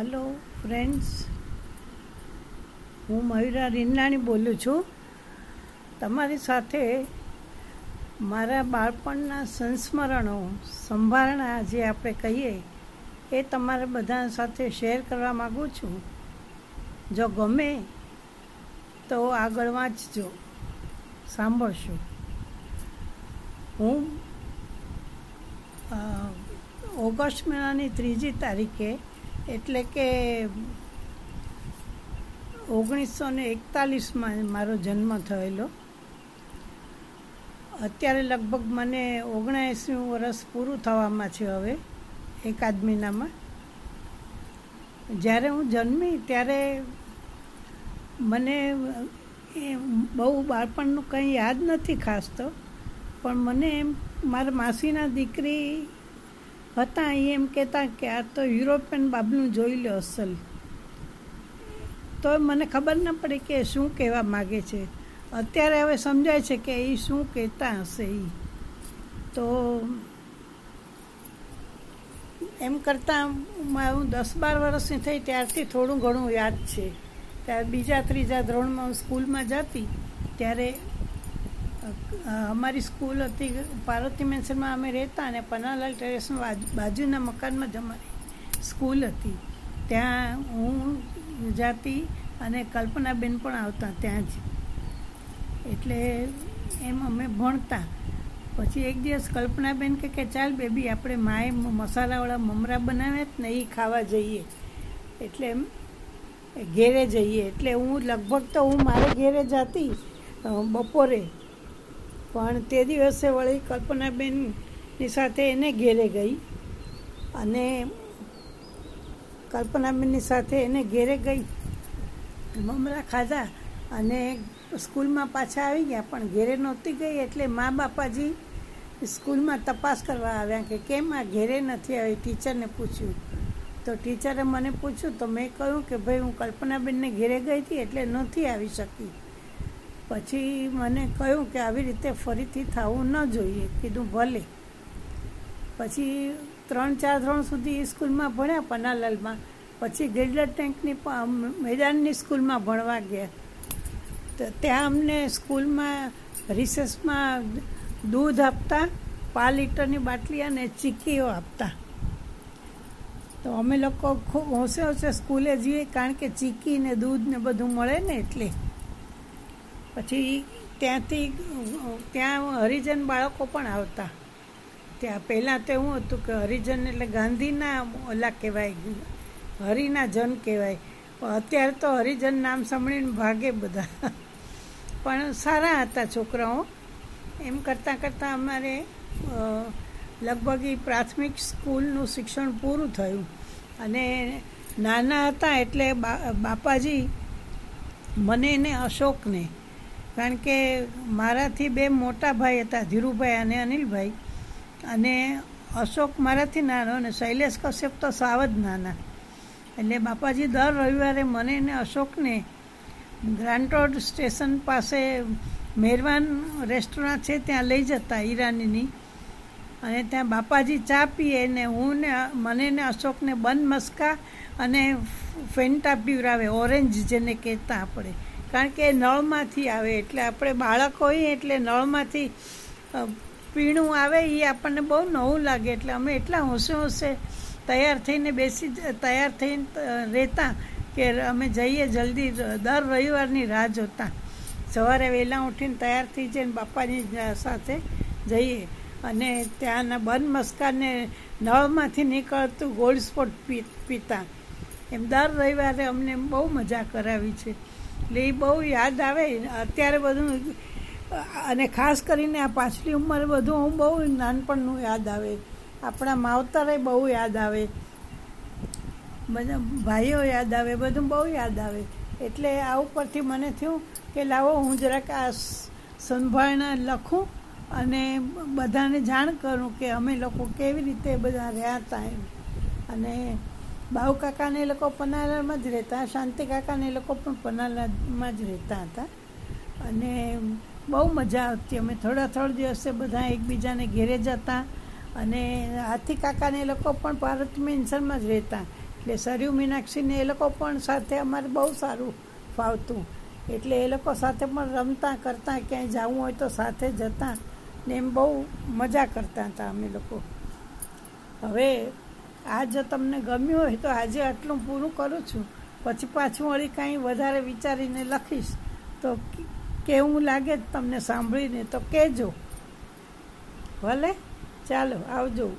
Hello friends હું મયુરા રીનાણી બોલું છું. તમારી સાથે મારા બાળપણના સંસ્મરણો સંભારણા જે આપણે કહીએ એ તમારા બધા સાથે શેર કરવા માગું છું. જો ગમે તો આગળ વાંચજો, સાંભળશો. હું ઓગસ્ટ મહિનાની ત્રીજી તારીખે એટલે કે ઓગણીસો ને એકતાલીસમાં મારો જન્મ થયેલો. અત્યારે લગભગ મને ઓગણએંસીમું વર્ષ પૂરું થવામાં છે હવે એકાદ મહિનામાં. જ્યારે હું જન્મી ત્યારે મને એ બહુ બાળપણનું કંઈ યાદ નથી ખાસ તો, પણ મને એમ મારા માસીના દીકરી હતા એ એમ કહેતા કે આ તો યુરોપિયન બાબલું જોઈ લો અસલ. તો મને ખબર ન પડે કે શું કહેવા માગે છે. અત્યારે હવે સમજાય છે કે એ શું કહેતા હશે એ તો એમ કરતાં હું દસ બાર વર્ષની થઈ ત્યારથી થોડું ઘણું યાદ છે. ત્યારે બીજા ત્રીજા ધોરણમાં હું સ્કૂલમાં જતી, ત્યારે અમારી સ્કૂલ હતી, પાર્વતી મેન્શનમાં અમે રહેતા અને પન્નાલાલ ટેરેસમાં બાજુના મકાનમાં જ અમારી સ્કૂલ હતી. ત્યાં હું જાતી અને કલ્પનાબેન પણ આવતા ત્યાં જ. એટલે એમ અમે ભણતા. પછી એક દિવસ કલ્પનાબેન કે કે ચાલ બેબી, આપણે માએ મસાલાવાળા મમરા બનાવ્યા જ ને એ ખાવા જઈએ. એટલે એમ ઘેરે જઈએ. એટલે હું લગભગ તો હું મારે ઘેરે જતી બપોરે. પણ તે દિવસે વળી કલ્પનાબેનની સાથે એને ઘેરે ગઈ. અને કલ્પનાબેનની સાથે એને ઘેરે ગઈ. મમરા ખાધા અને સ્કૂલમાં પાછા આવી ગયા, પણ ઘેરે નહોતી ગઈ એટલે મા બાપાજી સ્કૂલમાં તપાસ કરવા આવ્યા કે કેમ આ ઘેરે નથી આવી? ટીચરને પૂછ્યું. તો ટીચરે મને પૂછ્યું, તો મેં કહ્યું કે ભાઈ, હું કલ્પનાબેનને ઘેરે ગઈ હતી એટલે નથી આવી શકી. પછી મને કહ્યું કે આવી રીતે ફરીથી થવું ન જોઈએ. કીધું, ભલે. પછી ત્રણ, ચાર ધોરણ સુધી સ્કૂલમાં ભણ્યા પનાલાલમાં. પછી ગેડલર ટેન્કની મેદાનની સ્કૂલમાં ભણવા ગયા. તો ત્યાં અમને સ્કૂલમાં રિસેસમાં દૂધ આપતા, પાંચ લીટરની બાટલી અને ચીકીઓ આપતા. તો અમે લોકો ખૂબ, હોંશે હોંશે સ્કૂલે જઈએ કારણ કે ચીકી ને દૂધ ને બધું મળે ને એટલે. પછી ત્યાંથી, ત્યાં હરિજન બાળકો પણ આવતા. ત્યાં પહેલાં તો એવું હતું કે હરિજન એટલે ગાંધીના ઓલા કહેવાય, હરિના જન કહેવાય. અત્યારે તો હરિજન નામ સાંભળીને ભાગે બધા. પણ સારા હતા છોકરાઓ. એમ કરતાં કરતાં અમારે લગભગ એ પ્રાથમિક સ્કૂલનું શિક્ષણ પૂરું થયું. અને નાના હતા એટલે બાપાજી મને ને અશોકને કારણ કે મારાથી બે મોટા ભાઈ હતા, ધીરુભાઈ અને અનિલભાઈ. અને અશોક મારાથી નાનો અને શૈલેષ કશ્યપ તો સાવ જ નાના. એટલે બાપાજી દર રવિવારે મને અને અશોકને ગ્રાન્ટ રોડ સ્ટેશન પાસે મહેરવાન રેસ્ટોરન્ટ છે ત્યાં લઈ જતા ઈરાનીની. અને ત્યાં બાપાજી ચા પીએ ને હું ને મને ને અશોકને બંધ મસ્કા અને ફેન્ટા પીવરાવે, ઓરેન્જ જેને કહેતા આપણે. કારણ કે નળમાંથી આવે એટલે આપણે બાળક હોઈએ એટલે નળમાંથી પીણું આવે એ આપણને બહુ નવું લાગે એટલે અમે એટલા હોંશે હોંશે તૈયાર થઈને બેસી તૈયાર થઈને રહેતા કે અમે જઈએ જલ્દી. દર રવિવારની રાહ જોતા. સવારે વહેલા ઉઠીને તૈયાર થઈ જઈને બાપાની સાથે જઈએ. અને ત્યાંના બન મસ્કાને નળમાંથી નીકળતું ગોલ્ડ સ્પોટ પીતા. એમ દર રવિવારે અમને બહુ મજા કરાવી છે. એટલે એ બહુ યાદ આવે. અત્યારે બધું, અને ખાસ કરીને આ પાછલી ઉંમરે બધું હું બહુ નાનપણનું યાદ આવે. આપણા માવતરે બહુ યાદ આવે. બધા ભાઈઓ યાદ આવે, બધું બહુ યાદ આવે. એટલે આ ઉપરથી મને થયું કે લાવો હું જરાક આ સંભાળના લખું અને બધાને જાણ કરું કે અમે લોકો કેવી રીતે બધા રહ્યા હતા એમ. અને બાહુ કાકાને એ લોકો પન્નાલાલમાં જ રહેતા, શાંતિ કાકાને એ લોકો પણ પન્નાલાલમાં જ રહેતા હતા. અને બહુ મજા આવતી. અમે થોડા થોડા દિવસે બધા એકબીજાને ઘેરે જતા અને હાથી કાકાને એ લોકો પણ ભારત મેન્શનમાં જ રહેતા. એટલે સરયુ મીનાક્ષીને એ લોકો પણ સાથે અમારે બહુ સારું ફાવતું. એટલે એ લોકો સાથે પણ રમતા, કરતા, ક્યાંય જવું હોય તો સાથે જતા ને એમ બહુ મજા કરતા હતા અમે લોકો. હવે આ જો તમને ગમ્યું હોય તો આજે આટલું પૂરું કરું છું. પછી પાછું વળી કાંઈ વધારે વિચારીને લખીશ. તો કેવું લાગે તમને સાંભળીને તો કહેજો. ભલે? ચાલો, આવજો.